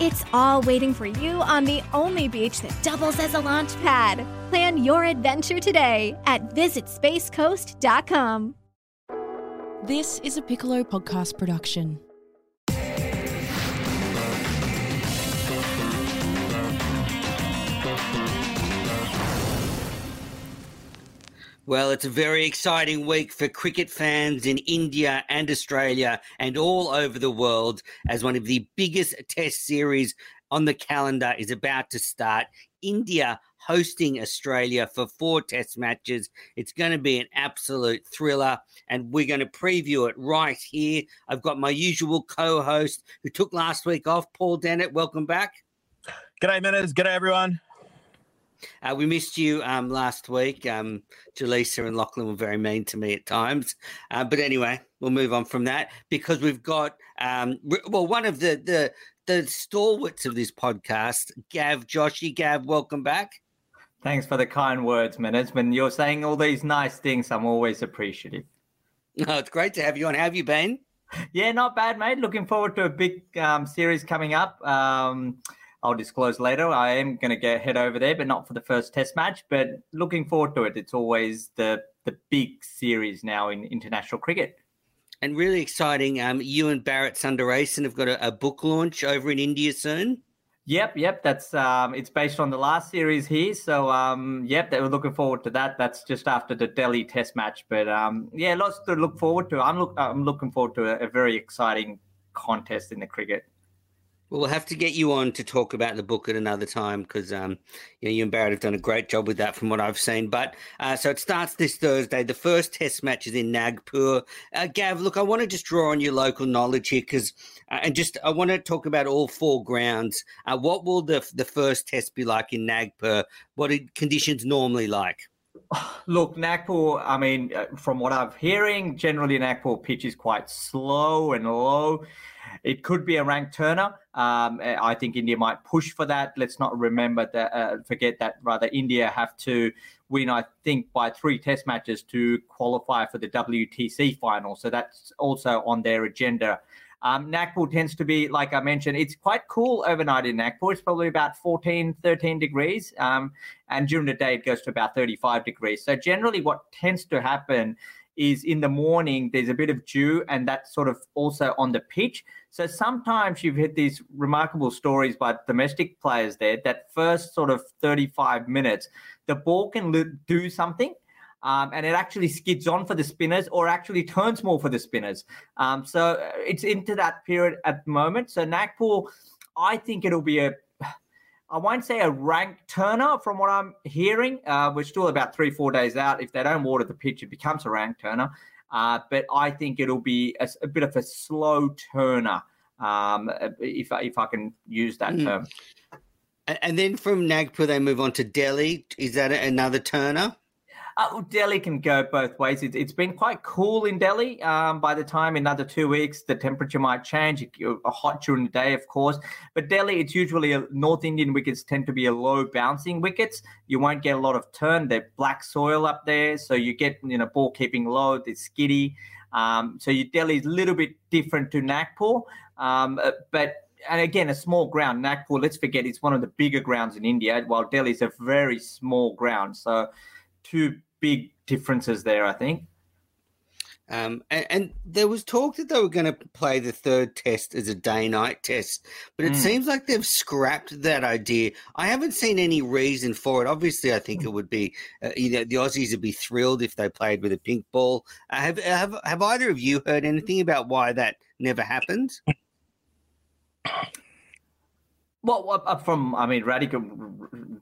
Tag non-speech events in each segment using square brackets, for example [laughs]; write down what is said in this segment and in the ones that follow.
It's all waiting for you on the only beach that doubles as a launch pad. Plan your adventure today at visitspacecoast.com. This is a Piccolo podcast production. Well, it's a very exciting week for cricket fans in India and Australia and all over the world as one of the biggest test series on the calendar is about to start. India hosting Australia for four test matches. It's going to be an absolute thriller, and we're going to preview it right here. I've got my usual co host who took last week off, Paul Dennett. Welcome back. G'day, Menners. G'day, everyone. Uh, we missed you um, last week. Um, Jaleesa and Lachlan were very mean to me at times. Uh, but anyway, we'll move on from that because we've got, um, well, one of the, the, the stalwarts of this podcast, Gav Joshi. Gav, welcome back. Thanks for the kind words, Menners. When you're saying all these nice things, I'm always appreciative. [laughs] Oh, it's great to have you on. How have you been? [laughs] Yeah, not bad, mate. Looking forward to a big um, series coming up. Um, I'll disclose later. I am going to get head over there, but not for the first Test match. But looking forward to it. It's always the the big series now in international cricket. And really exciting. Um, you and Bharat Sundaresan have got a, a book launch over in India soon. Yep, yep. That's um, it's based on the last series here. So um, yep, we're looking forward to that. That's just after the Delhi Test match. But um, yeah, lots to look forward to. I'm look, I'm looking forward to a, a very exciting contest in the cricket. Well, we'll have to get you on to talk about the book at another time because um, you, know, you and Bharat have done a great job with that from what I've seen. But uh, so it starts this Thursday. The first test match is in Nagpur. Uh, Gav, look, I want to just draw on your local knowledge here because, uh, and just I want to talk about all four grounds. Uh, what will the the first test be like in Nagpur? What are conditions normally like? [sighs] Look, Nagpur, I mean, uh, from what I'm hearing, generally Nagpur pitch is quite slow and low. It could be a ranked turner. Um, I think India might push for that. Let's not remember that, uh, forget that rather India have to win, I think, by three test matches to qualify for the WTC final. So that's also on their agenda. Um, Nagpur tends to be, like I mentioned, it's quite cool overnight in Nagpur. It's probably about 14, 13 degrees. Um, and during the day, it goes to about 35 degrees. So generally, what tends to happen is in the morning there's a bit of dew and that's sort of also on the pitch so sometimes you've hit these remarkable stories by domestic players there that first sort of 35 minutes the ball can do something um, and it actually skids on for the spinners or actually turns more for the spinners um, so uh, it's into that period at the moment so nagpur i think it'll be a I won't say a rank turner from what I'm hearing. Uh, we're still about three, four days out. If they don't water the pitch, it becomes a rank turner. Uh, but I think it'll be a, a, bit of a slow turner, um, if, if I can use that mm. term. And then from Nagpur, they move on to Delhi. Is that another turner? Uh, Delhi can go both ways. It, has been quite cool in Delhi. Um, by the time another two weeks, the temperature might change. It, hot during the day, of course. But Delhi, it's usually a, North Indian wickets tend to be a low bouncing wickets. You won't get a lot of turn. They're black soil up there, so you get you know ball keeping low. It's skiddy. Um, so your Delhi is a little bit different to Nagpur, um, uh, but and again, a small ground. Nagpur, let's forget, it's one of the bigger grounds in India, while Delhi is a very small ground. So, two big differences there, I think. Um, and, and, there was talk that they were going to play the third test as a day night test, but it mm. seems like they've scrapped that idea. I haven't seen any reason for it. Obviously, I think it would be, uh, you know, the Aussies would be thrilled if they played with a pink ball. Uh, have, have, have either of you heard anything about why that never happened? [laughs] Well, uh, from I mean, radical.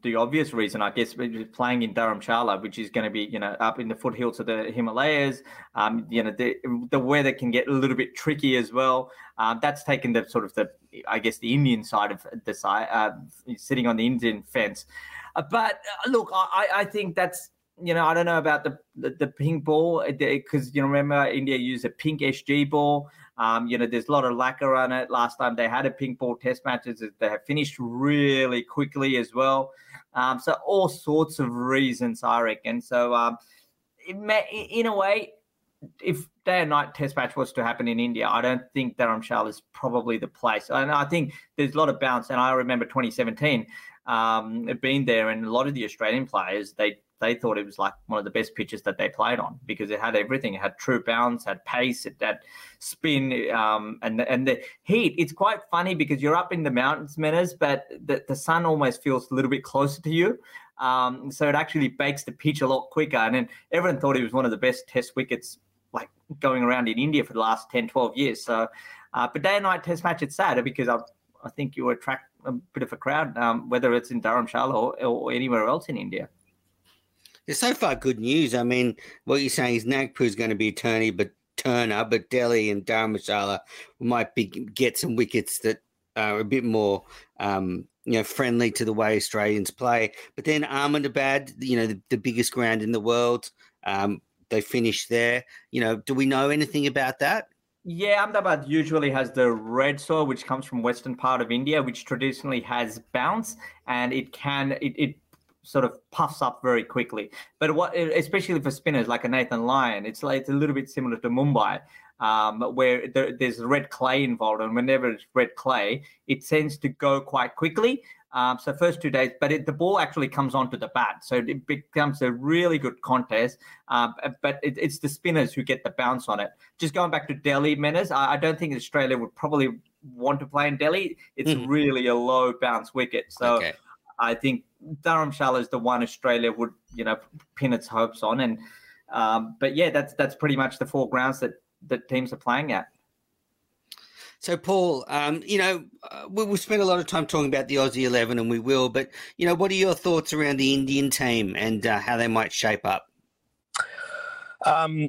The obvious reason, I guess, playing in Dharamshala, which is going to be you know up in the foothills of the Himalayas. Um, you know, the the weather can get a little bit tricky as well. Um, that's taken the sort of the I guess the Indian side of the side, uh, sitting on the Indian fence. Uh, but uh, look, I, I think that's you know I don't know about the the, the pink ball because uh, you know remember India used a pink SG ball. Um, you know, there's a lot of lacquer on it. Last time they had a pink ball test matches, they have finished really quickly as well. Um, so all sorts of reasons, I reckon. So um, may, in a way, if day and night test match was to happen in India, I don't think Dharamshala is probably the place. And I think there's a lot of bounce. And I remember 2017 um, being there, and a lot of the Australian players they they thought it was like one of the best pitches that they played on because it had everything. It had true bounce, had pace, it had spin, um, and and the heat. It's quite funny because you're up in the mountains, Menners, but the, the sun almost feels a little bit closer to you. Um, so it actually bakes the pitch a lot quicker. And then everyone thought he was one of the best test wickets like going around in India for the last 10, 12 years. So, uh, but day and night test match, it's sad because I, I think you attract a bit of a crowd, um, whether it's in Dharamshala or, or anywhere else in India. It's so far good news. I mean, what you're saying is Nagpur is going to be a but Turner, but Delhi and Dharamshala might be get some wickets that are a bit more, um, you know, friendly to the way Australians play. But then Ahmedabad, you know, the, the biggest ground in the world, um, they finished there. You know, do we know anything about that? Yeah, Ahmedabad usually has the red soil, which comes from western part of India, which traditionally has bounce, and it can it, it sort of puffs up very quickly. But what, especially for spinners like a Nathan Lyon, it's like it's a little bit similar to Mumbai, um, where there, there's red clay involved, and whenever it's red clay, it tends to go quite quickly. Um, so first two days, but it, the ball actually comes onto the bat, so it becomes a really good contest. Um, but it, it's the spinners who get the bounce on it. Just going back to Delhi, Menners, I, I don't think Australia would probably want to play in Delhi. It's mm. really a low bounce wicket, so okay. I think Dharamshala is the one Australia would you know pin its hopes on, and um, but yeah, that's that's pretty much the four grounds that that teams are playing at. So, Paul, um, you know, uh, we, we spent a lot of time talking about the Aussie 11 and we will, but, you know, what are your thoughts around the Indian team and uh, how they might shape up? Um,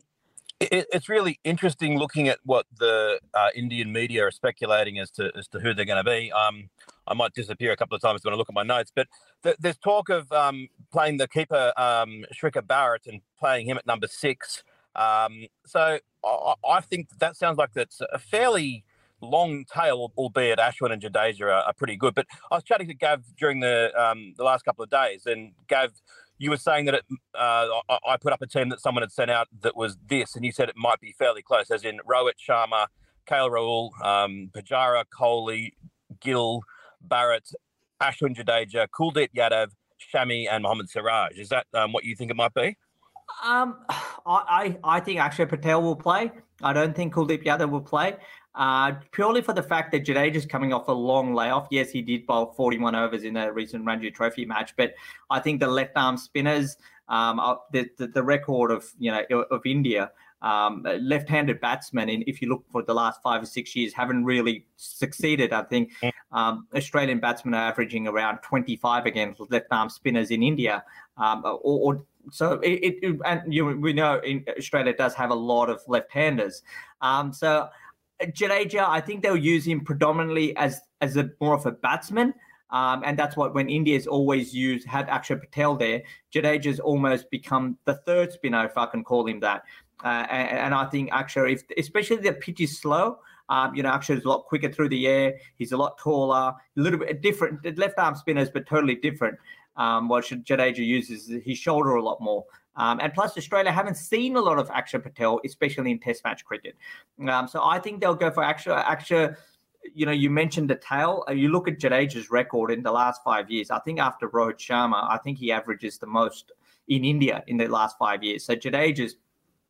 it, it's really interesting looking at what the uh, Indian media are speculating as to as to who they're going to be. Um, I might disappear a couple of times when I look at my notes, but th- there's talk of um, playing the keeper um, Srikar Bharat and playing him at number six. Um, so I, I, think that sounds like that's a fairly long tail, albeit Ashwin and Jadeja are, are, pretty good. But I was chatting to Gav during the um, the last couple of days, and Gav, you were saying that it, uh, I, I put up a team that someone had sent out that was this, and you said it might be fairly close, as in Rohit Sharma, KL Rahul, um, Pujara, Kohli, Gill, Bharat, Ashwin Jadeja, Kuldeep Yadav, Shami, and Mohammad Siraj. Is that um, what you think it might be? Um, I, I think Axar Patel will play. I don't think Kuldeep Yadav will play. Uh, purely for the fact that Jadeja is coming off a long layoff. Yes, he did bowl 41 overs in a recent Ranji Trophy match, but I think the left arm spinners, um, the, the, the record of you know of India um, left-handed batsmen, and if you look for the last five or six years, haven't really succeeded. I think um, Australian batsmen are averaging around 25 against left-arm spinners in India, um, or, or, so it, it and you, we know in Australia does have a lot of left-handers. Um, so Jadeja, I think they'll use him predominantly as as a more of a batsman. Um, and that's what when India's always used had Akshar Patel there, Jadeja's almost become the third spinner, if I can call him that. Uh, and, and, I think Akshar, if especially the pitch is slow, um, you know, Akshar is a lot quicker through the air. He's a lot taller, a little bit different, left arm spinners, but totally different. Um, what Jadeja uses his shoulder a lot more. Um, and plus, Australia haven't seen a lot of Akshar Patel, especially in Test match cricket. Um, so I think they'll go for Akshar. Akshar, you know, you mentioned the tail. Uh, you look at Jadeja's record in the last five years. I think after Rohit Sharma, I think he averages the most in India in the last five years. So Jadeja's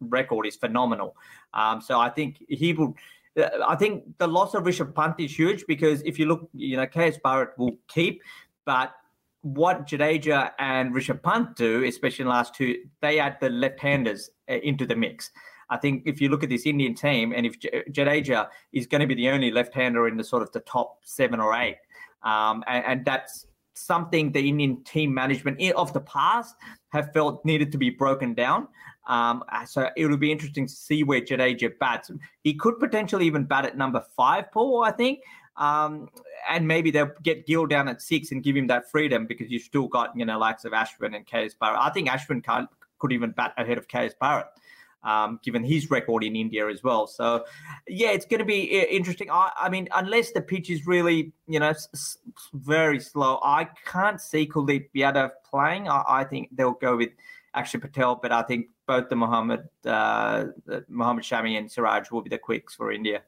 record is phenomenal. Um, so I think he will. Uh, I think the loss of Rishabh Pant is huge because if you look, you know, KS Bharat will keep, but what Jadeja and Rishabh Pant do, especially in the last two, they add the left-handers uh, into the mix. I think if you look at this Indian team, and if Jadeja is going to be the only left-hander in the sort of the top seven or eight, um, and, and, that's something the Indian team management of the past have felt needed to be broken down. Um, so it will be interesting to see where Jadeja bats. He could potentially even bat at number five, Paul. I think. Um, and maybe they'll get Gill down at six and give him that freedom because you've still got, you know, likes of Ashwin and KS Bharat. I think Ashwin can, could even bat ahead of KS Bharat. Um, given his record in India as well. So, yeah, it's going to be interesting. I, I, mean, unless the pitch is really, you know, s- very slow, I can't see Kuldeep Yadav playing. I, I, think they'll go with Akshar Patel, but I think both the Muhammad, uh, Muhammad Shami and Siraj will be the quicks for India.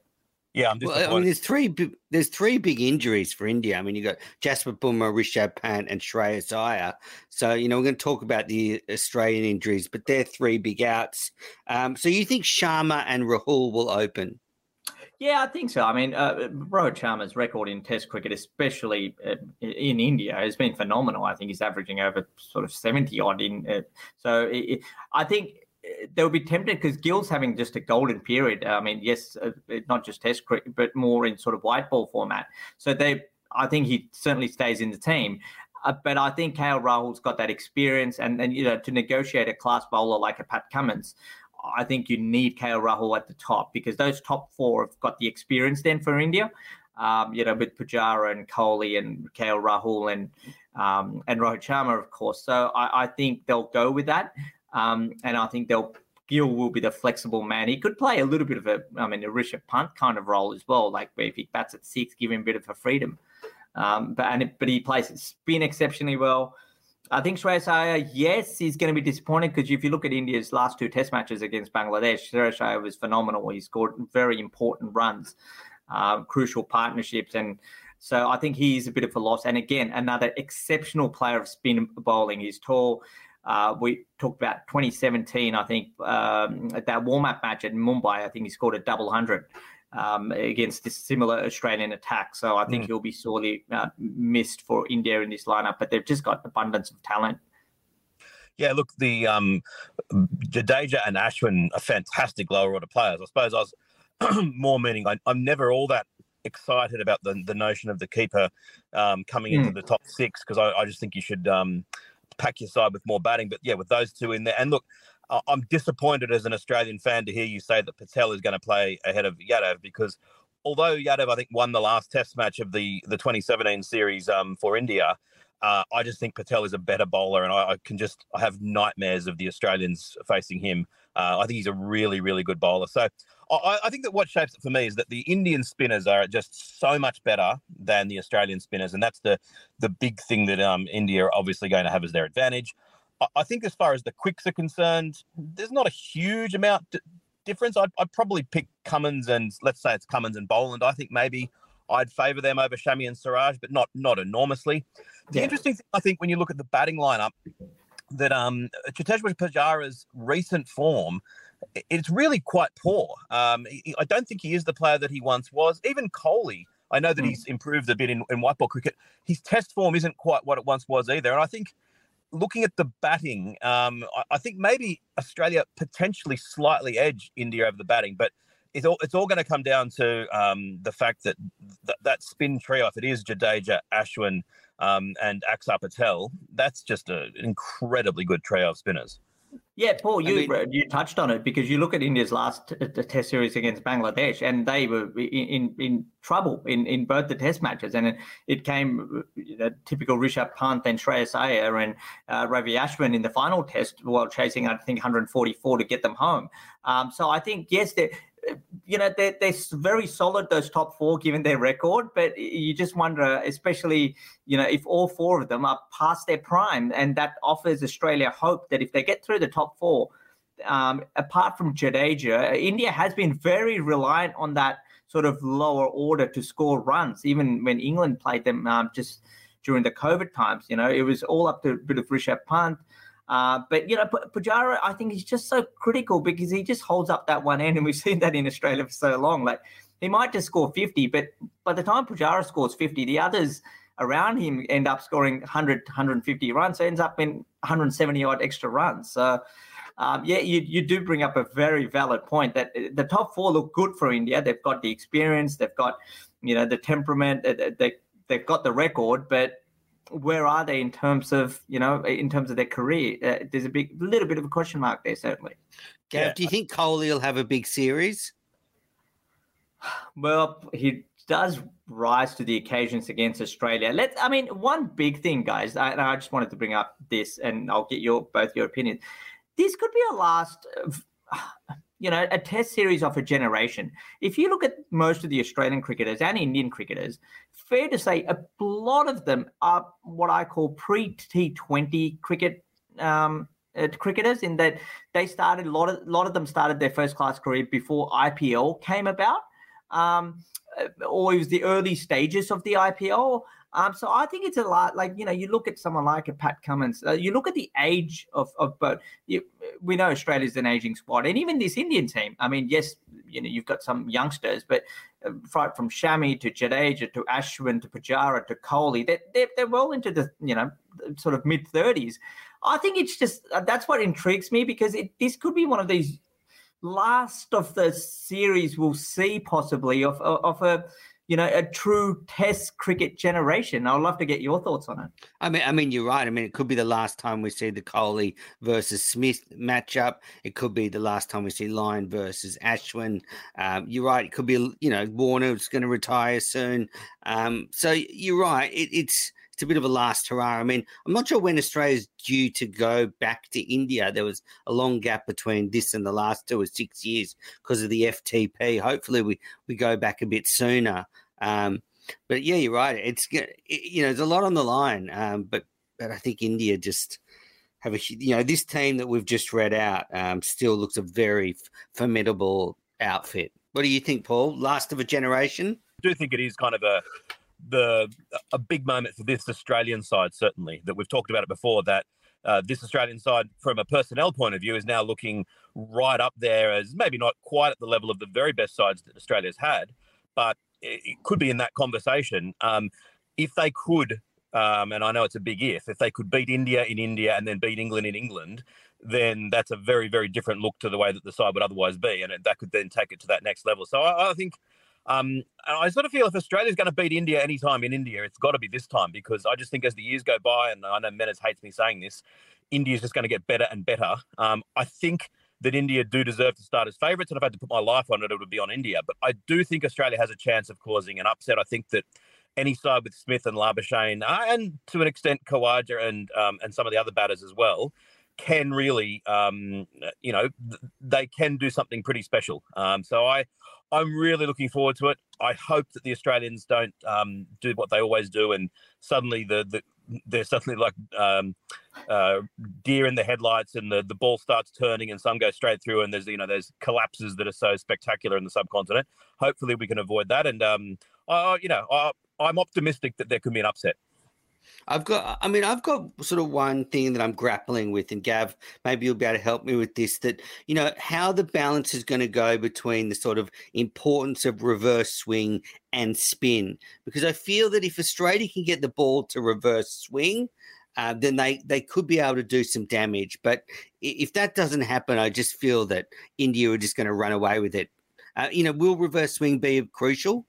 Yeah, I'm well, I mean, there's three there's three big injuries for India. I mean, you got Jasprit Bumrah, Rishabh Pant, and Shreyas Iyer. So you know we're going to talk about the Australian injuries, but they're three big outs. Um, so you think Sharma and Rahul will open? Yeah, I think so. I mean, uh, Rohit Sharma's record in Test cricket, especially uh, in India, has been phenomenal. I think he's averaging over sort of seventy odd in. Uh, so it, I think they'll be tempted because Gill's having just a golden period. I mean, yes, uh, not just Test cricket, but more in sort of white ball format. So they, I think he certainly stays in the team. Uh, but I think KL Rahul's got that experience, and and you know to negotiate a class bowler like a Pat Cummins, I think you need KL Rahul at the top because those top four have got the experience then for India. Um, you know, with Pujara and Kohli and KL Rahul and um, and Rohit Sharma, of course. So I, I think they'll go with that. Um, and I think they'll Gill will be the flexible man. He could play a little bit of a, I mean, a Rishabh Pant kind of role as well, like if he bats at six, give him a bit of a freedom. Um, but and it, but he plays spin exceptionally well. I think Shreyas Iyer, yes, he's going to be disappointed because if you look at India's last two Test matches against Bangladesh, Shreyas Iyer was phenomenal. He scored very important runs, uh, crucial partnerships, and so I think he's a bit of a loss. And again, another exceptional player of spin bowling. He's tall. Uh, we talked about 2017, I think, um, at that warm up match at Mumbai. I think he scored a double hundred um, against this similar Australian attack. So I think mm. he'll be sorely uh, missed for India in this lineup, but they've just got abundance of talent. Yeah, look, the um, Jadeja and Ashwin are fantastic lower order players. I suppose I was [clears throat] more meaning I, am never all that excited about the, the notion of the keeper um, coming mm. into the top six because I, I, just think you should um, pack your side with more batting. But yeah, with those two in there, and look, I'm disappointed as an Australian fan to hear you say that Patel is going to play ahead of Yadav because although Yadav I think won the last Test match of the the 2017 series um, for India. Uh, I just think Patel is a better bowler, and I, I, can just I have nightmares of the Australians facing him. Uh, I think he's a really, really good bowler. So I, I, think that what shapes it for me is that the Indian spinners are just so much better than the Australian spinners, and that's the the big thing that um, India are obviously going to have as their advantage. I, think as far as the quicks are concerned, there's not a huge amount d- difference. I'd, I'd, probably pick Cummins and let's say it's Cummins and Boland. I think maybe I'd favour them over Shami and Siraj, but not not enormously. The yeah. interesting thing I think when you look at the batting lineup that um Cheteshwar Pujara's recent form it's really quite poor. Um, I don't think he is the player that he once was. Even Kohli, I know that mm. he's improved a bit in, in white ball cricket. His test form isn't quite what it once was either. And I think looking at the batting, um, I, I, think maybe Australia potentially slightly edge India over the batting, but it's all, it's all going to come down to um, the fact that th- that spin trio, if it is Jadeja, Ashwin, um, and Akshar Patel, that's just a, an incredibly good trio of spinners. Yeah, Paul, you I mean, you touched on it because you look at India's last t- Test series against Bangladesh, and they were in in, in trouble in, in both the Test matches, and it, it came the typical Rishabh Pant and Shreyas Iyer and uh, Ravi Ashwin in the final Test while chasing I think 144 to get them home. Um, so I think yes, you know they're, they're very solid those top four given their record but you just wonder especially you know if all four of them are past their prime and that offers australia hope that if they get through the top four um, apart from Jadeja, India has been very reliant on that sort of lower order to score runs. Even when England played them um, just during the COVID times, you know, it was all up to a bit of Rishabh Pant, uh, but you know, P- Pujara, I think he's just so critical because he just holds up that one end, and we've [laughs] seen that in Australia for so long. Like he might just score 50, but by the time Pujara scores 50, the others around him end up scoring 100, 150 runs. So ends up in 170 odd extra runs. So. Um, yeah, you, you do bring up a very valid point that uh, the top four look good for India. They've got the experience, they've got you know the temperament, they, they've got the record, but where are they in terms of you know in terms of their career? Uh, there's a big little bit of a question mark there, certainly. Gav, yeah. do you think Kohli will have a big series? [sighs] Well, he does rise to the occasions against Australia. Let's. I mean, one big thing, guys. I, I just wanted to bring up this, and I'll get your both your opinions. This could be a last. You know, a test series of a generation. If you look at most of the Australian cricketers and Indian cricketers, fair to say a lot of them are what I call pre T20 cricket um, uh, cricketers in that they started a lot of a lot of them started their first class career before IPL came about, um, uh, or it was the early stages of the IPL. Um, so I think it's a lot like, you know, you look at someone like a Pat Cummins, uh, you look at the age of, of both. You, we know Australia's an aging squad. And even this Indian team, I mean, yes, you know, you've got some youngsters, but uh, from Shami to Jadeja to Ashwin to Pujara to Kohli, they're, they're, they're well into the, you know, sort of mid 30s. I think it's just, uh, that's what intrigues me because it, this could be one of these last of the series we'll see possibly of, of, of a, you know, a true Test cricket generation. I'd love to get your thoughts on it. I mean, I mean, you're right. I mean, it could be the last time we see the Kohli versus Smith matchup. It could be the last time we see Lyon versus Ashwin. Um, you're right. It could be, you know, Warner's going to retire soon. Um, so you're right. It, it's it's a bit of a last hurrah. I mean, I'm not sure when Australia's due to go back to India. There was a long gap between this and the last two or six years because of the FTP. Hopefully, we, we go back a bit sooner. Um, but yeah, you're right. It's you know, there's a lot on the line. Um, but but I think India just have a you know this team that we've just read out um, still looks a very formidable outfit. What do you think, Paul? Last of a generation? I do think it is kind of a the a big moment for this Australian side, certainly that we've talked about it before. That uh, this Australian side, from a personnel point of view, is now looking right up there as maybe not quite at the level of the very best sides that Australia's had, but it could be in that conversation. Um, if they could, um, and I know it's a big if, if they could beat India in India and then beat England in England, then that's a very, very different look to the way that the side would otherwise be, and that could then take it to that next level. So I, I think um, I sort of feel if Australia's going to beat India anytime in India, it's got to be this time because I just think as the years go by, and I know Menners hates me saying this, India's just going to get better and better. Um, I think that India do deserve to start as favourites, and if I had to put my life on it, it would be on India. But I do think Australia has a chance of causing an upset. I think that any side with Smith and Labuschagne, uh, and to an extent Khawaja and um, and some of the other batters as well, can really, um, you know, th- they can do something pretty special. Um, so I, I'm really looking forward to it. I hope that the Australians don't um, do what they always do, and suddenly the, the they're suddenly like um, uh, deer in the headlights, and the, the ball starts turning, and some go straight through, and there's you know there's collapses that are so spectacular in the subcontinent. Hopefully, we can avoid that, and um, I, you know I, I'm optimistic that there could be an upset. I've got, I mean, I've got sort of one thing that I'm grappling with, and Gav, maybe you'll be able to help me with this. That you know how the balance is going to go between the sort of importance of reverse swing and spin, because I feel that if Australia can get the ball to reverse swing, uh, then they they could be able to do some damage. But if that doesn't happen, I just feel that India are just going to run away with it. Uh, you know, will reverse swing be crucial?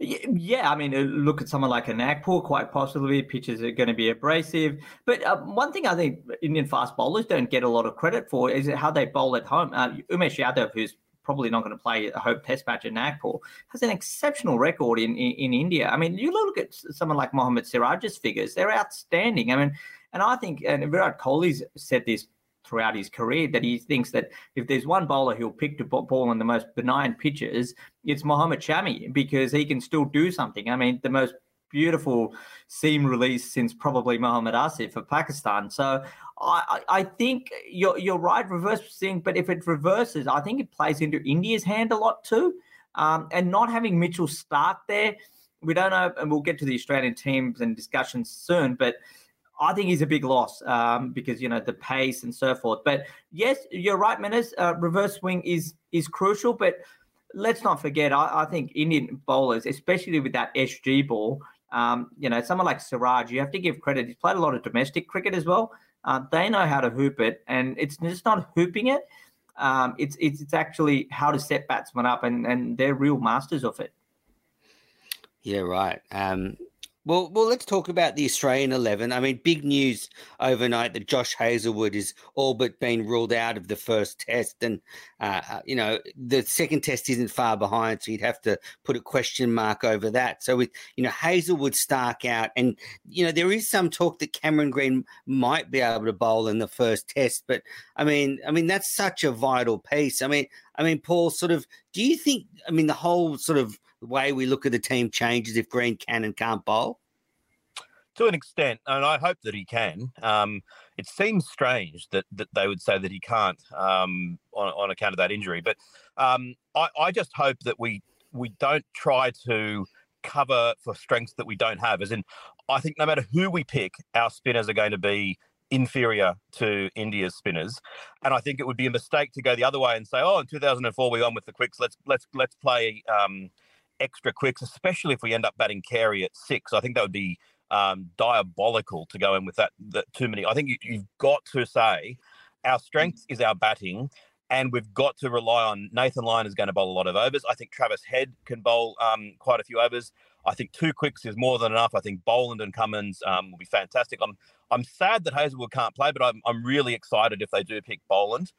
Yeah, I mean, uh, look at someone like a Nagpur, quite possibly. Pitches are going to be abrasive. But uh, one thing I think Indian fast bowlers don't get a lot of credit for is how they bowl at home. Uh, Umesh Yadav, who's probably not going to play a home test match at Nagpur, has an exceptional record in, in, in India. I mean, you look at someone like Mohammad Siraj's figures, they're outstanding. I mean, and I think, and Virat Kohli's said this throughout his career that he thinks that if there's one bowler who'll pick the ball on the most benign pitches, it's Mohammad Shami because he can still do something. I mean, the most beautiful seam release since probably Mohammad Asif for Pakistan. So I, I think you're you're right, reverse swing, but if it reverses, I think it plays into India's hand a lot too. Um, and not having Mitchell Starc there, we don't know, and we'll get to the Australian teams and discussions soon, but I think he's a big loss um, because you know the pace and so forth. But yes, you're right, Menners. Uh, reverse swing is is crucial, but let's not forget. I, I, think Indian bowlers, especially with that SG ball, um, you know, someone like Siraj, you have to give credit. He's played a lot of domestic cricket as well. Uh, they know how to hoop it, and it's just not hooping it. Um, it's, it's it's actually how to set batsmen up, and and they're real masters of it. Yeah, right. Um, well, well, let's talk about the Australian eleven. I mean, big news overnight that Josh Hazlewood is all but been ruled out of the first test, and uh, uh, you know the second test isn't far behind, so you'd have to put a question mark over that. So with you know Hazlewood, Starc out, and you know there is some talk that Cameron Green might be able to bowl in the first test, but I mean, I mean that's such a vital piece. I mean, I mean, Paul, sort of, do you think? I mean, the whole sort of the way we look at the team changes if Green can and can't bowl? To an extent, and I hope that he can. Um, it seems strange that, that they would say that he can't um, on, on account of that injury. But um, I, I just hope that we we don't try to cover for strengths that we don't have. As in, I think no matter who we pick, our spinners are going to be inferior to India's spinners, and I think it would be a mistake to go the other way and say, "Oh, in 2004 we won with the quicks. Let's let's let's play um, extra quicks, especially if we end up batting Carey at six. I think that would be um, diabolical to go in with that, that too many. I think you, have got to say our strength is our batting, and we've got to rely on Nathan Lyon is going to bowl a lot of overs. I think Travis Head can bowl um, quite a few overs. I think two quicks is more than enough. I think Boland and Cummins um, will be fantastic. I'm I'm sad that Hazlewood can't play, but I'm I'm really excited if they do pick Boland.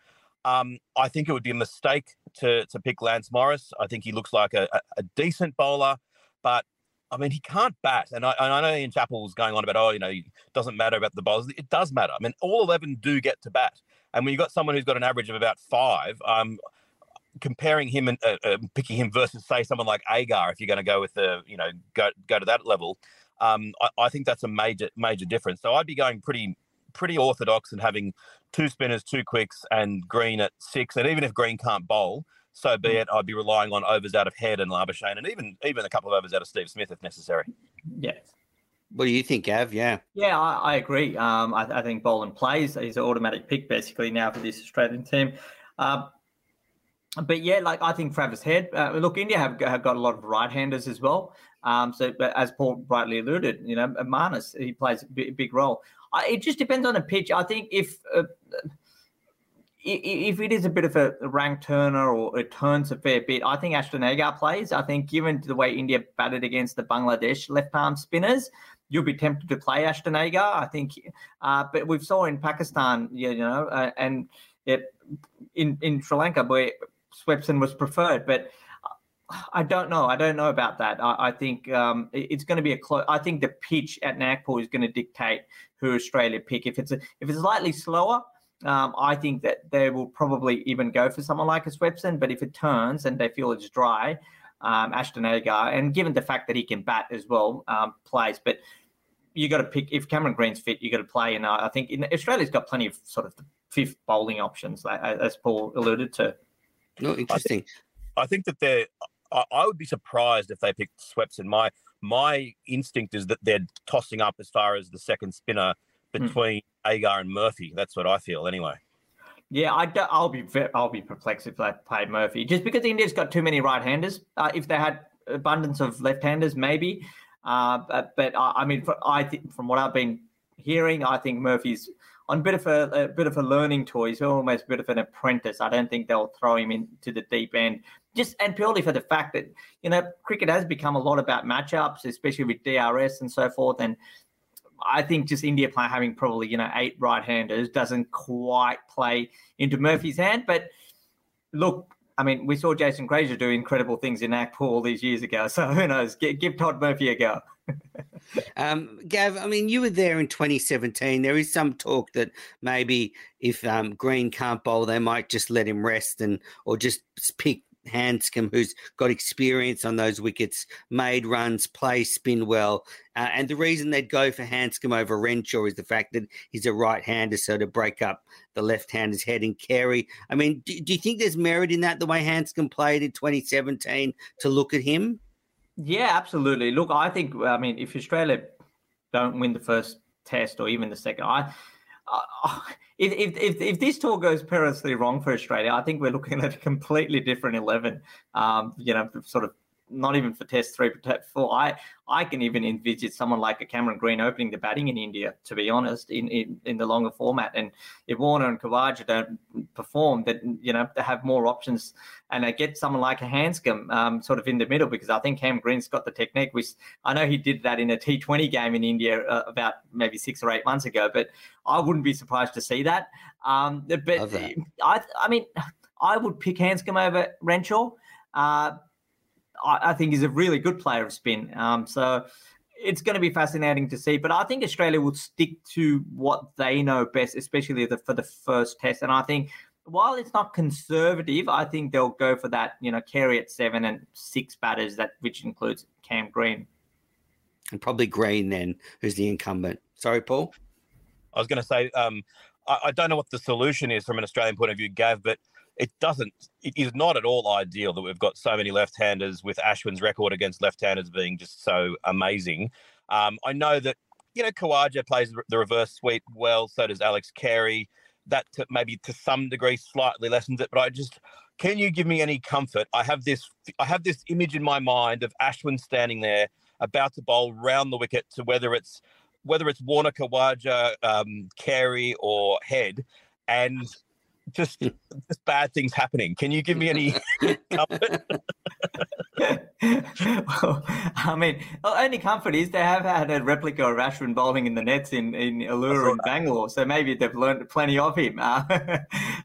Um, I think it would be a mistake to to pick Lance Morris. I think he looks like a, a decent bowler, but I mean, he can't bat. And I, and I know Ian Chappell's going on about, oh, you know, it doesn't matter about the bowlers. It does matter. I mean, all 11 do get to bat. And when you've got someone who's got an average of about five, um, comparing him and uh, uh, picking him versus, say, someone like Agar, if you're going to go with the, you know, go, go to that level, um, I, I think that's a major, major difference. So I'd be going pretty, pretty orthodox and having two spinners, two quicks, and Green at six. And even if Green can't bowl, so be mm. it. I'd be relying on overs out of Head and Labuschagne, and even even a couple of overs out of Steve Smith if necessary. Yeah. What do you think, Gav? Yeah. Yeah, I, I agree. Um, I, I, think Boland plays. He's an automatic pick basically now for this Australian team. Uh, but yeah, like I think Travis Head. Uh, look, India have, have got a lot of right-handers as well. Um, so, as Paul rightly alluded, you know, Marnus he plays a big, big role. I, it just depends on the pitch. I think if uh, if it is a bit of a rank turner or it turns a fair bit, I think Ashton Agar plays. I think given the way India batted against the Bangladesh left arm spinners, you'll be tempted to play Ashton Agar. I think, uh, but we've saw in Pakistan, you know, uh, and it, in in Sri Lanka where Swepson was preferred, but. I don't know. I don't know about that. I, I think um, it's going to be a close. I think the pitch at Nagpur is going to dictate who Australia pick. If it's a, if it's slightly slower, um, I think that they will probably even go for someone like a Swepson, but if it turns and they feel it's dry, um, Ashton Agar, and given the fact that he can bat as well, um, plays. But you got to pick if Cameron Green's fit, you got to play. And uh, I think in, Australia's got plenty of sort of fifth bowling options, as Paul alluded to. No, interesting. I think, I think that they're. I, would be surprised if they picked Swepson. My my instinct is that they're tossing up as far as the second spinner hmm. between Agar and Murphy. That's what I feel anyway. Yeah, I will be I'll be perplexed if they played Murphy, just because India's got too many right-handers. Uh, if they had abundance of left-handers, maybe. Uh, but, but I, I mean, I think from what I've been hearing, I think Murphy's on a bit of a, a, bit of a learning tour. He's almost a bit of an apprentice. I don't think they'll throw him into the deep end. Just and purely for the fact that you know cricket has become a lot about matchups, especially with DRS and so forth. And I think just India play, having probably you know eight right-handers doesn't quite play into Murphy's hand. But look, I mean, we saw Jason Krejza do incredible things in Nagpur all these years ago. So who knows? Give, give Todd Murphy a go. [laughs] um, Gav, I mean, you were there in 2017. There is some talk that maybe if um, Green can't bowl, they might just let him rest and or just pick Handscomb, who's got experience on those wickets, made runs, play spin well. Uh, and the reason they'd go for Handscomb over Renshaw is the fact that he's a right hander, so to break up the left hander's head and Carey. I mean, do, do, you think there's merit in that, the way Handscomb played in 2017, to look at him? Yeah, absolutely. Look, I think, I mean, if Australia don't win the first test or even the second, I if, if, if, if this tour goes perilously wrong for Australia, I think we're looking at a completely different 11. Um, you know, sort of not even for test three, but test four. I I can even envisage someone like a Cameron Green opening the batting in India, to be honest, in, in, in the longer format. And if Warner and Khawaja don't perform, that you know they have more options, and they get someone like a Handscomb um, sort of in the middle because I think Cam Green's got the technique. Which I know he did that in a T20 game in India uh, about maybe six or eight months ago, but I wouldn't be surprised to see that. Um, but I I mean I would pick Handscomb over Renshaw. Uh, I, I think is a really good player of spin. Um, so it's going to be fascinating to see. But I think Australia will stick to what they know best, especially the, for the first test. And I think while it's not conservative, I think they'll go for that. You know, Carey at seven and six batters, that which includes Cam Green. And probably Green then, who's the incumbent. Sorry, Paul. I was going to say, um, I, I, don't know what the solution is from an Australian point of view, Gav, but it doesn't it is not at all ideal that we've got so many left-handers with Ashwin's record against left-handers being just so amazing. Um, I know that you know Khawaja plays the reverse sweep well, so does Alex Carey. That to, maybe to some degree slightly lessens it, but I just can you give me any comfort? I have this I have this image in my mind of Ashwin standing there about to bowl round the wicket to whether it's whether it's Warner Khawaja, um, Carey, or Head, and just just bad things happening. Can you give me any comfort? [laughs] well, I mean, only comfort is they have had a replica of Ashwin bowling in the nets in in Alura and Bangalore, so maybe they've learned plenty of him. Uh, [laughs]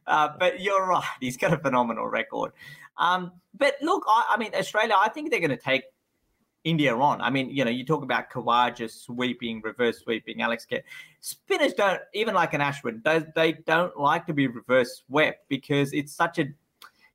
uh, but you're right; he's got a phenomenal record. Um, but look, I, I mean, Australia, I think they're going to take India on. I mean, you know, you talk about Khawaja sweeping, reverse sweeping, Alex Get. Spinners don't, even like an Ashwin, they, they don't like to be reverse swept because it's such a,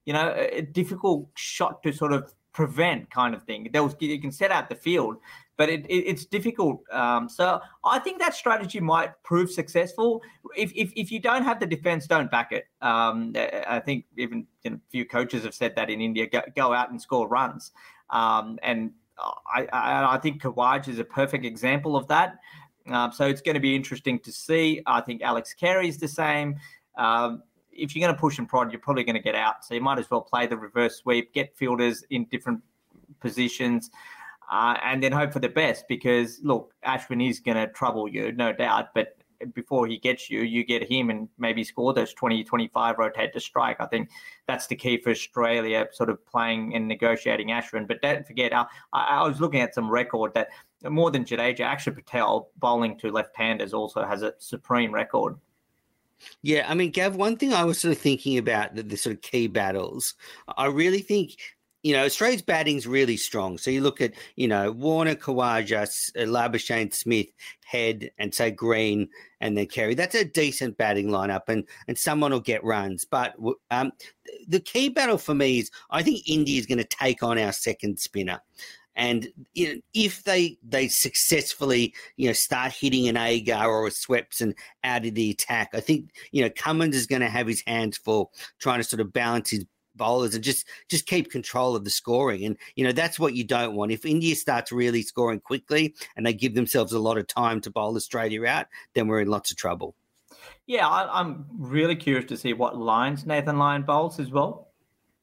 you know, a difficult shot to sort of prevent kind of thing. There was, you can set out the field, but it, it, it's difficult. Um, so I think that strategy might prove successful. If, if, if you don't have the defense, don't back it. Um, I think even you know, a few coaches have said that in India, go, go out and score runs. Um, and I, I, I think Khawaja is a perfect example of that. Um, so it's going to be interesting to see. I think Alex Carey is the same. Um, if you're going to push and prod, you're probably going to get out. So you might as well play the reverse sweep, get fielders in different positions, uh, and then hope for the best. Because look, Ashwin is going to trouble you, no doubt. But before he gets you, you get him and maybe score those 20, 25 rotate to strike. I think that's the key for Australia, sort of playing and negotiating Ashwin. But don't forget, I, I was looking at some record that more than Jadeja, Akshar Patel bowling to left-handers also has a supreme record. Yeah, I mean, Gav, one thing I was sort of thinking about the, the sort of key battles, I really think you know, Australia's batting's really strong. So you look at, you know, Warner, Khawaja, uh, Labuschagne, Smith, Head, and say Green, and then Carey. That's a decent batting lineup, and and someone will get runs. But um, the key battle for me is I think India is going to take on our second spinner. And you know, if they they successfully you know start hitting an Agar or a Swepson out of the attack, I think you know Cummins is going to have his hands full trying to sort of balance his bowlers and just just keep control of the scoring. And you know that's what you don't want. If India starts really scoring quickly and they give themselves a lot of time to bowl Australia out, then we're in lots of trouble. Yeah, I, am really curious to see what lines Nathan Lyon bowls as well.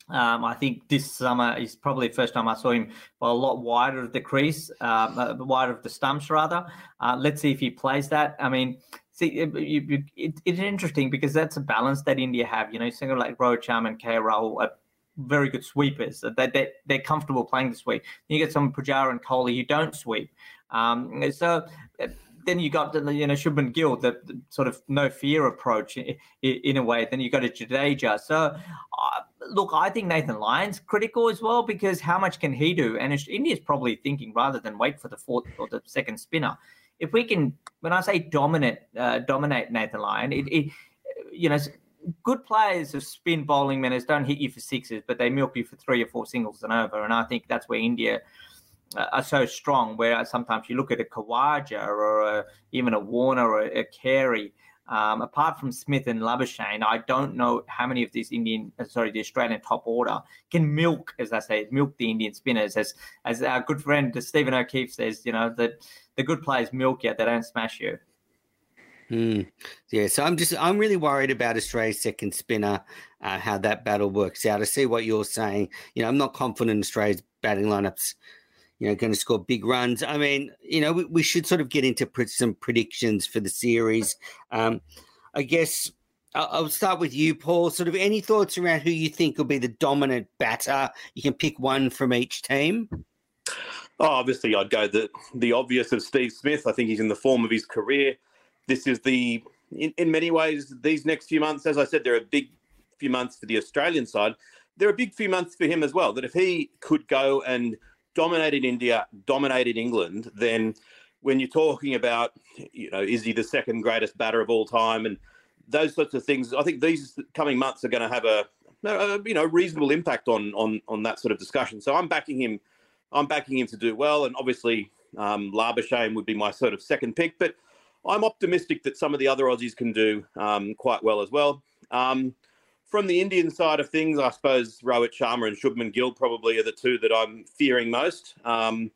Um, I think this summer is probably the first time I saw him a lot wider of the crease, um, uh, wider of the stumps rather. Uh, let's see if he plays that. I mean, see, it, it, it's interesting because that's a balance that India have. You know, single like Rohit Sharma and KL Rahul are very good sweepers. They, they, they're comfortable playing the sweep. You get some Pujara and Kohli who don't sweep. Um, so then you got the you know Shubman Gill, the, the, sort of no fear approach in, in a way. Then you got a Jadeja. So uh, look, I think Nathan Lyon's critical as well because how much can he do? And India's probably thinking rather than wait for the fourth or the second spinner, if we can, when I say dominate, uh, dominate Nathan Lyon, it, it you know. Good players of spin bowling Menners don't hit you for sixes, but they milk you for three or four singles and over. And I think that's where India uh, are so strong. Where sometimes you look at a Khawaja or a, even a Warner or a, a Carey. Um, apart from Smith and Labuschagne, I don't know how many of these Indian, uh, sorry, the Australian top order can milk, as I say, milk the Indian spinners. As as our good friend Stephen O'Keefe says, you know that the good players milk you, they don't smash you. Mm. Yeah, so I'm just I'm really worried about Australia's second spinner, uh, how that battle works out. I see what you're saying. You know, I'm not confident Australia's batting lineups you know, going to score big runs. I mean, you know, we, we should sort of get into some predictions for the series. Um, I guess I'll, I'll start with you, Paul. Sort of any thoughts around who you think will be the dominant batter? You can pick one from each team. Oh, obviously, I'd go the the obvious of Steve Smith. I think he's in the form of his career. This is the, in, in many ways, these next few months, as I said, they're a big few months for the Australian side. They're a big few months for him as well. That if he could go and dominated India, dominated England, then when you're talking about, you know, is he the second greatest batter of all time and those sorts of things, I think these coming months are going to have a, a you know, reasonable impact on on on that sort of discussion. So I'm backing him. I'm backing him to do well, and obviously um, Labuschagne would be my sort of second pick, but I'm optimistic that some of the other Aussies can do um, quite well as well. Um, from the Indian side of things, I suppose Rohit Sharma and Shubman Gill probably are the two that I'm fearing most. Um,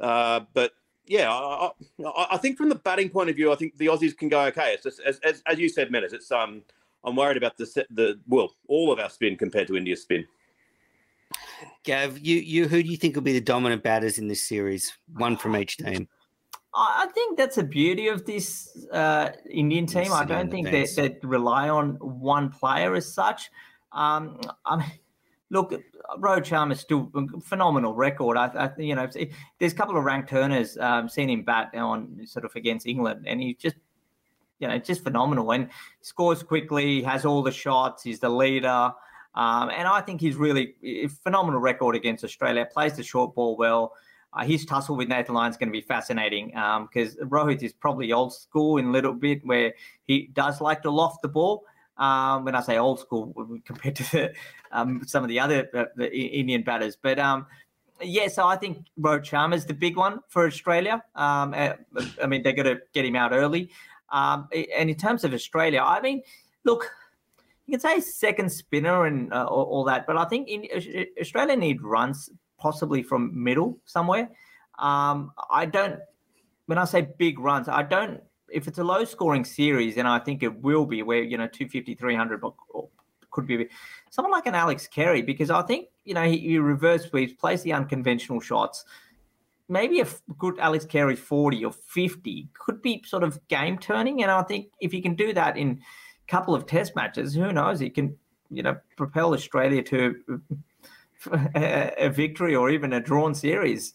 uh, but yeah, I, I, I, think from the batting point of view, I think the Aussies can go okay. It's just, as, as, as you said, Menners, it's um, I'm worried about the the well, all of our spin compared to India's spin. Gav, you you who do you think will be the dominant batters in this series? One from each team. I think that's the beauty of this uh, Indian team. I don't think they, they rely on one player as such. Um, I mean, look, Rohit Sharma is still a phenomenal record. I, I you know, there's a couple of ranked turners um, seen him bat on sort of against England, and he's just, you know, just phenomenal and scores quickly. Has all the shots. He's the leader. Um, and I think he's really a phenomenal record against Australia. Plays the short ball well. Uh, his tussle with Nathan Lyon is going to be fascinating because um, Rohit is probably old school in a little bit where he does like to loft the ball. Um, when I say old school compared to the, um, some of the other uh, the Indian batters, but um, yeah, so I think Rohit Sharma is the big one for Australia. Um, uh, I mean, they're going to get him out early. Um, and in terms of Australia, I mean, look, you can say second spinner and uh, all, all, that, but I think in, Australia need runs possibly from middle somewhere. Um, I don't, when I say big runs, I don't, if it's a low scoring series, and I think it will be where, you know, 250, 300 could be someone like an Alex Carey, because I think, you know, he, he reverse sweeps, plays the unconventional shots. Maybe a good Alex Carey 40 or 50 could be sort of game turning. And I think if he can do that in a couple of test matches, who knows? He can, you know, propel Australia to [laughs] a, victory or even a drawn series.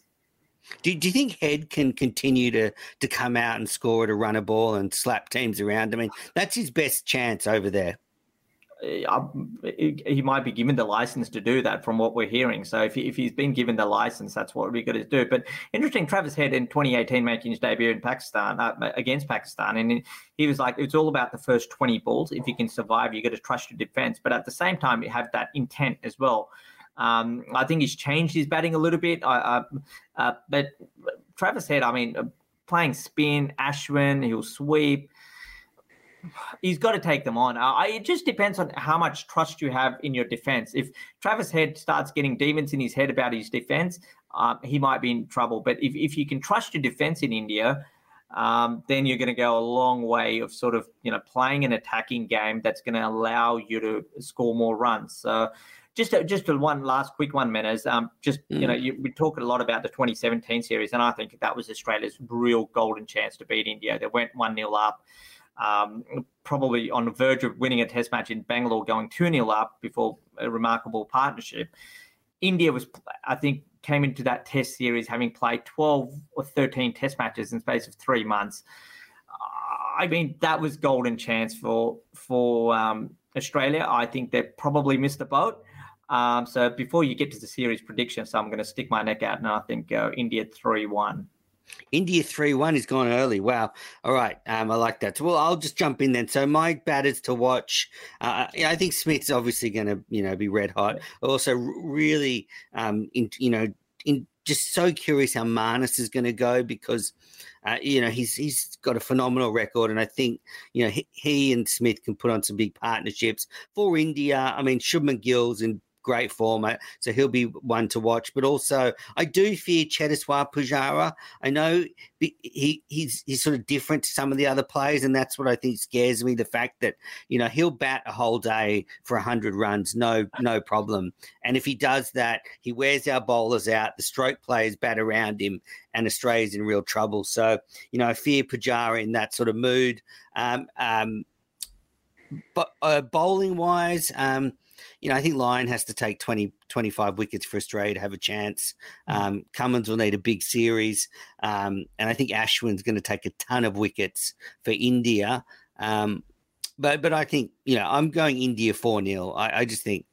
Do, do you think Head can continue to to come out and score to run a ball and slap teams around? I mean, that's his best chance over there. Uh, he might be given the license to do that from what we're hearing. So if, he, if he's been given the license, that's what we're going to do. But interesting, Travis Head in 2018 making his debut in Pakistan uh, against Pakistan, and he was like, it's all about the first 20 balls. If you can survive, you got to trust your defense. But at the same time, you have that intent as well. Um, I think he's changed his batting a little bit. Uh, uh, but Travis Head, I mean, uh, playing spin, Ashwin, he'll sweep. He's got to take them on. Uh, it just depends on how much trust you have in your defense. If Travis Head starts getting demons in his head about his defense, um, he might be in trouble. But if, if you can trust your defense in India, um, then you're going to go a long way of sort of you know playing an attacking game that's going to allow you to score more runs. So just a, just a one last quick one, Menners. Um, just mm. you know, you, we talk a lot about the 2017 series, and I think that was Australia's real golden chance to beat India. They went one 0 up. um, probably on the verge of winning a test match in Bangalore, going 2 0 up before a remarkable partnership. India was, I think, came into that test series having played 12 or 13 test matches in space of three months. I mean, that was golden chance for for um, Australia. I think they probably missed the boat. Um, so before you get to the series prediction, so I'm going to stick my neck out, and I think uh, India three one. India 3 1 is gone early. Wow. All right. Um, I like that. So, well, I'll just jump in then. So, my batters to watch, uh, I think Smith's obviously going to, you know, be red hot. Also, really, um, in, you know, in just so curious how Marnus is going to go because, uh, you know, he's he's got a phenomenal record, and I think you know he, he, and Smith can put on some big partnerships for India. I mean, Shubman Gill's in great form. So he'll be one to watch. But also, I do fear Cheteshwar Pujara. I know he he's he's sort of different to some of the other players, and that's what I think scares me. The fact that you know he'll bat a whole day for hundred runs, no no problem. And if he does that, he wears our bowlers out. The stroke players bat around him, and Australia's in real trouble. So you know, I fear Pujara in that sort of mood. Um, um, but uh, bowling wise, um, you know, I think Lyon has to take 20, 25 wickets for Australia to have a chance. Mm. Um, Cummins will need a big series. Um, and I think Ashwin's going to take a ton of wickets for India. Um, but but I think, you know, I'm going India 4 0. I, I, just think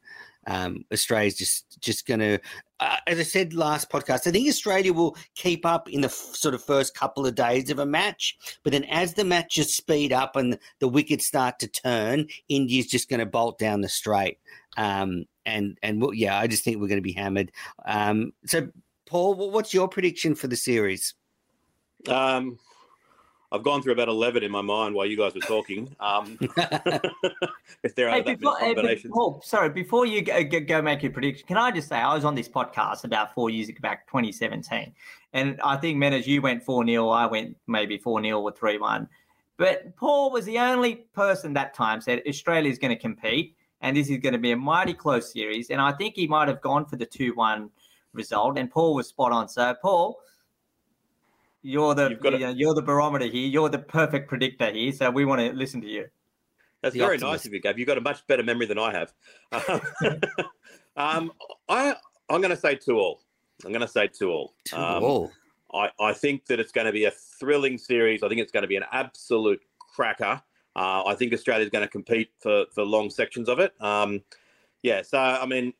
um, Australia's just just going to, uh, as I said last podcast, I think Australia will keep up in the f- sort of first couple of days of a match, but then as the matches speed up and the wickets start to turn, India's just going to bolt down the straight. Um, and and we'll, yeah, I just think we're going to be hammered. Um, so, Paul, what's your prediction for the series? Um, I've gone through about eleven in my mind while you guys were talking. Um, [laughs] if there are hey, that before, combinations. Paul, sorry, before you go, go, make your prediction, can I just say I was on this podcast about four years ago, back 2017, and I think, men, as you went four 0 I went maybe four 0 or three one. But Paul was the only person that time said Australia is going to compete and this is going to be a mighty close series. And I think he might have gone for the 2 1 result, and Paul was spot on. So, Paul, you're the you know, you're the barometer here. You're the perfect predictor here. So we want to listen to you. That's the very optimist. nice of you, Gav. You've got a much better memory than I have. [laughs] um, [laughs] I I'm going to say two all. I'm going to say two all. Two um, all. I, I think that it's going to be a thrilling series. I think it's going to be an absolute cracker. Uh, I think Australia is going to compete for for long sections of it. Um, yeah, so I mean,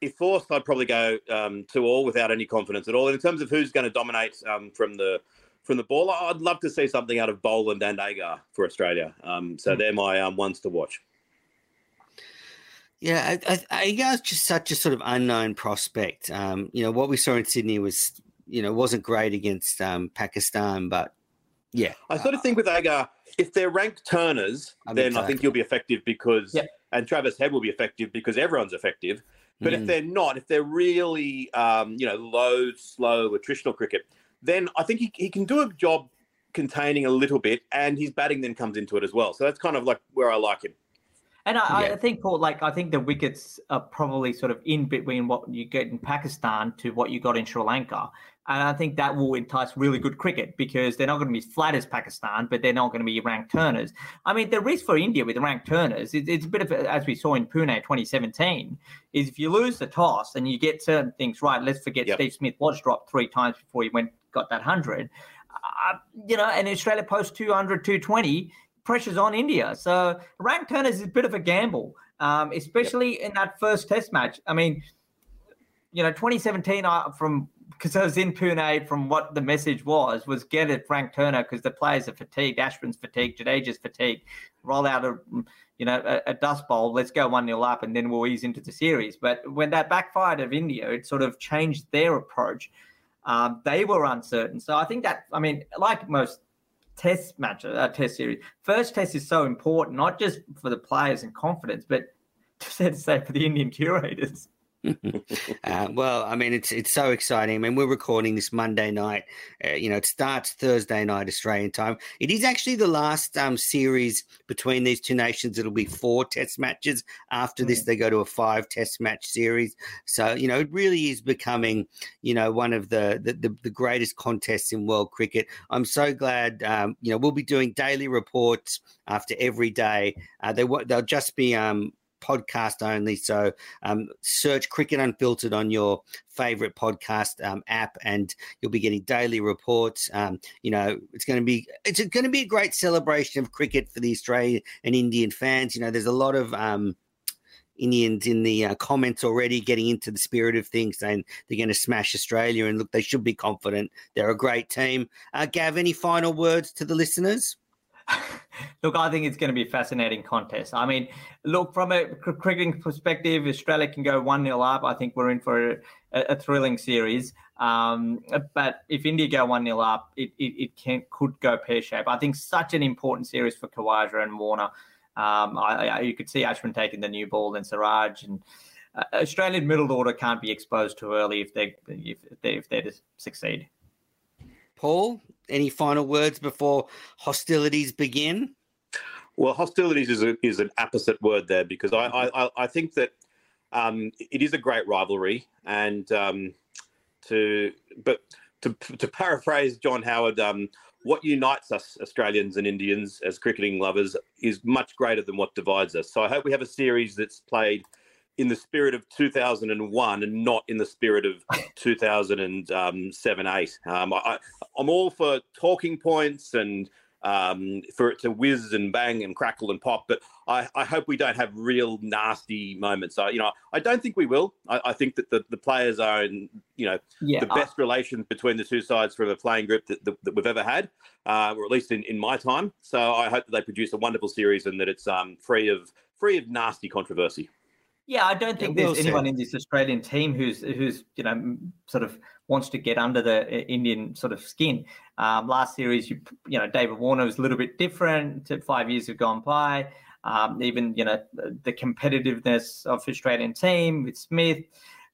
if forced, I'd probably go um, two all without any confidence at all. And in terms of who's going to dominate um, from the from the ball, I'd love to see something out of Boland and Agar for Australia. Um, so mm. they're my um, ones to watch. Yeah, I, I, Agar's just such a sort of unknown prospect. Um, you know, what we saw in Sydney was, you know, wasn't great against um, Pakistan, but yeah. I sort of think with Agar, if they're ranked turners, I then exactly. I think you'll be effective because, yep. and Travis Head will be effective because everyone's effective. But mm. if they're not, if they're really, um, you know, low, slow, attritional cricket, then I think he, he can do a job containing a little bit, and his batting then comes into it as well. So that's kind of like where I like him. And I, yeah. I, think, Paul, like I think the wickets are probably sort of in between what you get in Pakistan to what you got in Sri Lanka. And I think that will entice really good cricket because they're not going to be as flat as Pakistan, but they're not going to be ranked turners. I mean, the risk for India with ranked turners, it, it's a bit of, as we saw in Pune 2017, is if you lose the toss and you get certain things right, let's forget yep. Steve Smith was dropped three times before he went got that 100. Uh, you know, and Australia post 200, 220, pressure's on India. So ranked turners is a bit of a gamble, um, especially yep. in that first test match. I mean, you know, 2017, uh, from because I was in Pune from what the message was, was get it Frank Turner because the players are fatigued, Ashwin's fatigued, Jadeja's fatigued, roll out a you know a, a dust bowl, let's go one nil up, and then we'll ease into the series. But when that backfired of India, it sort of changed their approach. Um, they were uncertain, so I think that I mean, like most test matches, uh, test series, first test is so important, not just for the players and confidence, but [laughs] just to say for the Indian [laughs] curators. [laughs] uh, well, I mean, it's it's so exciting. I mean, we're recording this Monday night. Uh, you know, it starts Thursday night Australian time. It is actually the last um, series between these two nations. It'll be four Test matches. After this, they go to a five Test match series. So you know, it really is becoming you know one of the the, the, the greatest contests in world cricket. I'm so glad. Um, you know, we'll be doing daily reports after every day. Uh, they they'll just be um, podcast only. So um, search Cricket Unfiltered on your favorite podcast um, app, and you'll be getting daily reports. Um, you know, it's going to be it's going to be a great celebration of cricket for the Australian and Indian fans. You know, there's a lot of um, Indians in the uh, comments already getting into the spirit of things, saying they're going to smash Australia. And look, they should be confident. They're a great team. Uh, Gav, any final words to the listeners? [laughs] look, I think it's going to be a fascinating contest. I mean, look, from a cricketing perspective, Australia can go 1 0 up. I think we're in for a, a thrilling series. Um, but if India go 1 0 up, it, it, it can, could go pear shaped. I think such an important series for Khawaja and Warner. Um, I, I, you could see Ashwin taking the new ball and Siraj and uh, Australian middle order can't be exposed too early if they if they if they're to succeed. Paul, any final words before hostilities begin? Well, hostilities is a, is an opposite word there because I I, I think that um, it is a great rivalry, and um, to but to to paraphrase John Howard, um, what unites us Australians and Indians as cricketing lovers is much greater than what divides us. So I hope we have a series that's played in the spirit of 2001 and not in the spirit of [laughs] 2007 8. Um, I, am all for talking points and um, for it to whiz and bang and crackle and pop, but I, I hope we don't have real nasty moments. I, you know, I don't think we will. I, I think that the, the players are in, you know, yeah, the best relations between the two sides from a playing group that, that, that we've ever had, uh, or at least in, in my time. So I hope that they produce a wonderful series and that it's um, free of free of nasty controversy. Yeah, I don't think there's anyone in this Australian team who's who's you know sort of wants to get under the uh, Indian sort of skin. Um, last series, you you know David Warner was a little bit different. Five years have gone by. Um, even you know the competitiveness of Australian team with Smith,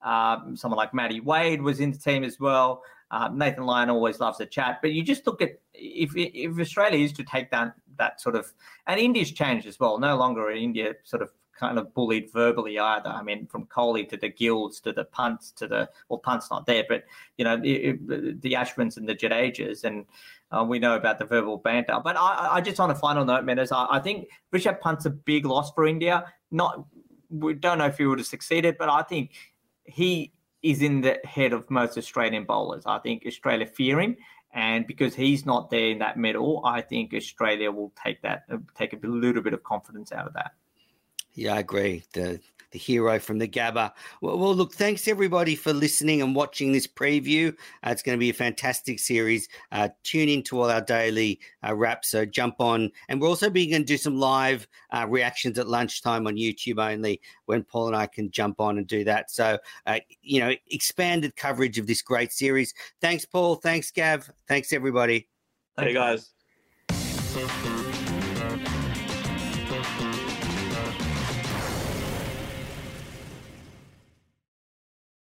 um, someone like Matty Wade was in the team as well. Uh, Nathan Lyon always loves a chat, but you just look at if if Australia is to take down that sort of and India's changed as well. No longer India sort of kind of bullied verbally either. I mean, from Kohli to the Gills to the Pants to the well, Pant's not there, but you know it, the Ashwins and the Jadejas, and uh, we know about the verbal banter. But I, I just on a final note, Meadows, I, I think Rishabh Pant's a big loss for India. Not we don't know if he would have succeeded, but I think he is in the head of most Australian bowlers. I think Australia fear him. And because he's not there in that middle, I think Australia will take that, take a little bit of confidence out of that. Yeah, I agree. The the hero from the Gabba. Well, well, look, thanks everybody for listening and watching this preview. Uh, it's going to be a fantastic series. Uh, tune into all our daily uh, wraps. So jump on, and we're also going to do some live uh, reactions at lunchtime on YouTube only when Paul and I can jump on and do that. So uh, you know, expanded coverage of this great series. Thanks, Paul. Thanks, Gav. Thanks everybody. Hey guys.